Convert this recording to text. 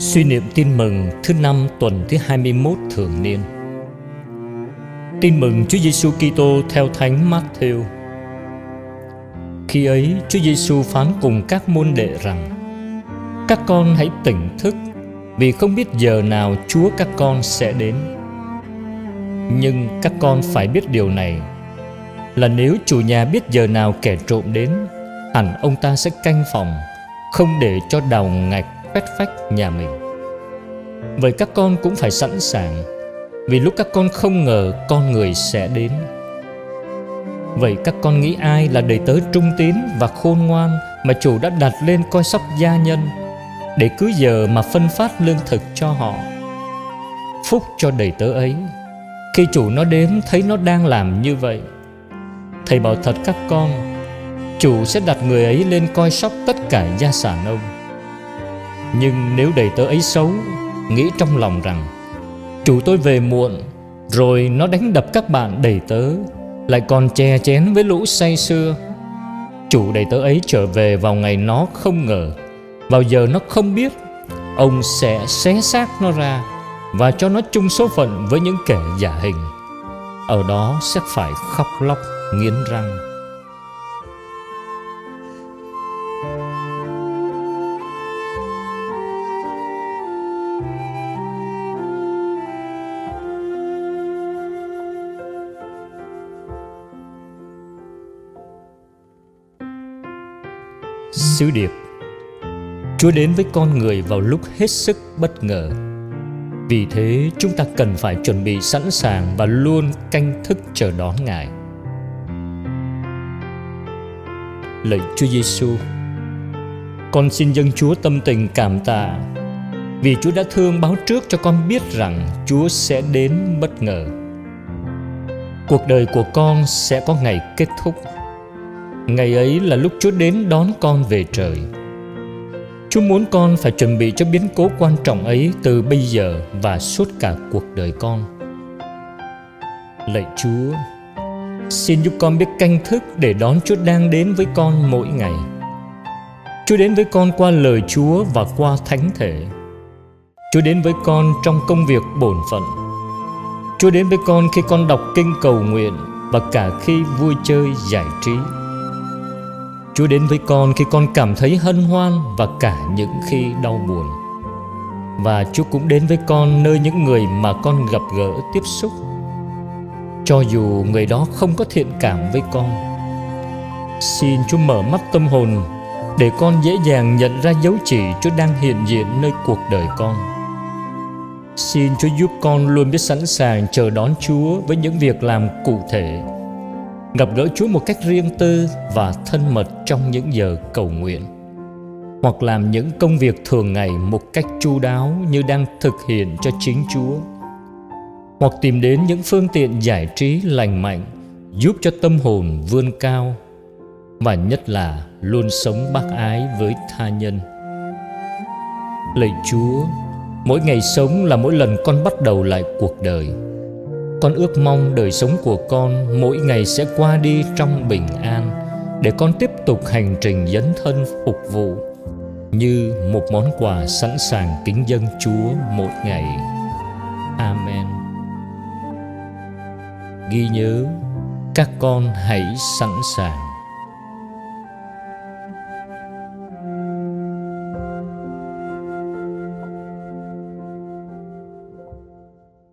Suy niệm tin mừng thứ năm tuần thứ 21 thường niên. Tin mừng Chúa Giêsu Kitô theo Thánh Matthew. Khi ấy, Chúa Giêsu phán cùng các môn đệ rằng: Các con hãy tỉnh thức, vì không biết giờ nào Chúa các con sẽ đến. Nhưng các con phải biết điều này là nếu chủ nhà biết giờ nào kẻ trộm đến, hẳn ông ta sẽ canh phòng, không để cho đào ngạch quét phách nhà mình. Vậy các con cũng phải sẵn sàng, vì lúc các con không ngờ con người sẽ đến. Vậy các con nghĩ ai là đầy tớ trung tín và khôn ngoan mà chủ đã đặt lên coi sóc gia nhân, để cứ giờ mà phân phát lương thực cho họ, phúc cho đầy tớ ấy? Khi chủ nó đến, thấy nó đang làm như vậy, thầy bảo thật các con, chủ sẽ đặt người ấy lên coi sóc tất cả gia sản ông nhưng nếu đầy tớ ấy xấu, Nghĩ trong lòng rằng, Chủ tôi về muộn, Rồi nó đánh đập các bạn đầy tớ, Lại còn chè chén với lũ say xưa Chủ đầy tớ ấy trở về vào ngày nó không ngờ. Vào giờ nó không biết, Ông sẽ xé xác nó ra Và cho nó chung số phận với những kẻ giả hình. Ở đó sẽ phải khóc lóc, nghiến răng. Sứ điệp. Chúa đến với con người vào lúc hết sức bất ngờ. Vì thế chúng ta cần phải chuẩn bị sẵn sàng và luôn canh thức chờ đón Ngài. Lạy Chúa Giêsu, Con xin dâng Chúa tâm tình cảm tạ Vì Chúa đã thương báo trước cho con biết rằng Chúa sẽ đến bất ngờ. Cuộc đời của con sẽ có ngày kết thúc. Ngày ấy là lúc Chúa đến đón con về trời Chúa muốn con phải chuẩn bị cho biến cố quan trọng ấy từ bây giờ và suốt cả cuộc đời con. Lạy Chúa, xin giúp con biết canh thức để đón Chúa đang đến với con mỗi ngày. Chúa đến với con qua lời Chúa và qua thánh thể. Chúa đến với con trong công việc bổn phận. Chúa đến với con khi con đọc kinh cầu nguyện và cả khi vui chơi giải trí. Chúa đến với con khi con cảm thấy hân hoan và cả những khi đau buồn. Và Chúa cũng đến với con nơi những người mà con gặp gỡ tiếp xúc. Cho dù người đó không có thiện cảm với con. Xin Chúa mở mắt tâm hồn để con dễ dàng nhận ra dấu chỉ Chúa đang hiện diện nơi cuộc đời con. Xin Chúa giúp con luôn biết sẵn sàng chờ đón Chúa với những việc làm cụ thể gặp gỡ Chúa một cách riêng tư và thân mật trong những giờ cầu nguyện hoặc làm những công việc thường ngày một cách chu đáo như đang thực hiện cho chính Chúa hoặc tìm đến những phương tiện giải trí lành mạnh giúp cho tâm hồn vươn cao và nhất là luôn sống bác ái với tha nhân. Lạy Chúa, mỗi ngày sống là mỗi lần con bắt đầu lại cuộc đời con ước mong đời sống của con mỗi ngày sẽ qua đi trong bình an để con tiếp tục hành trình dấn thân phục vụ như một món quà sẵn sàng kính dân Chúa mỗi ngày. Amen. Ghi nhớ, các con hãy sẵn sàng.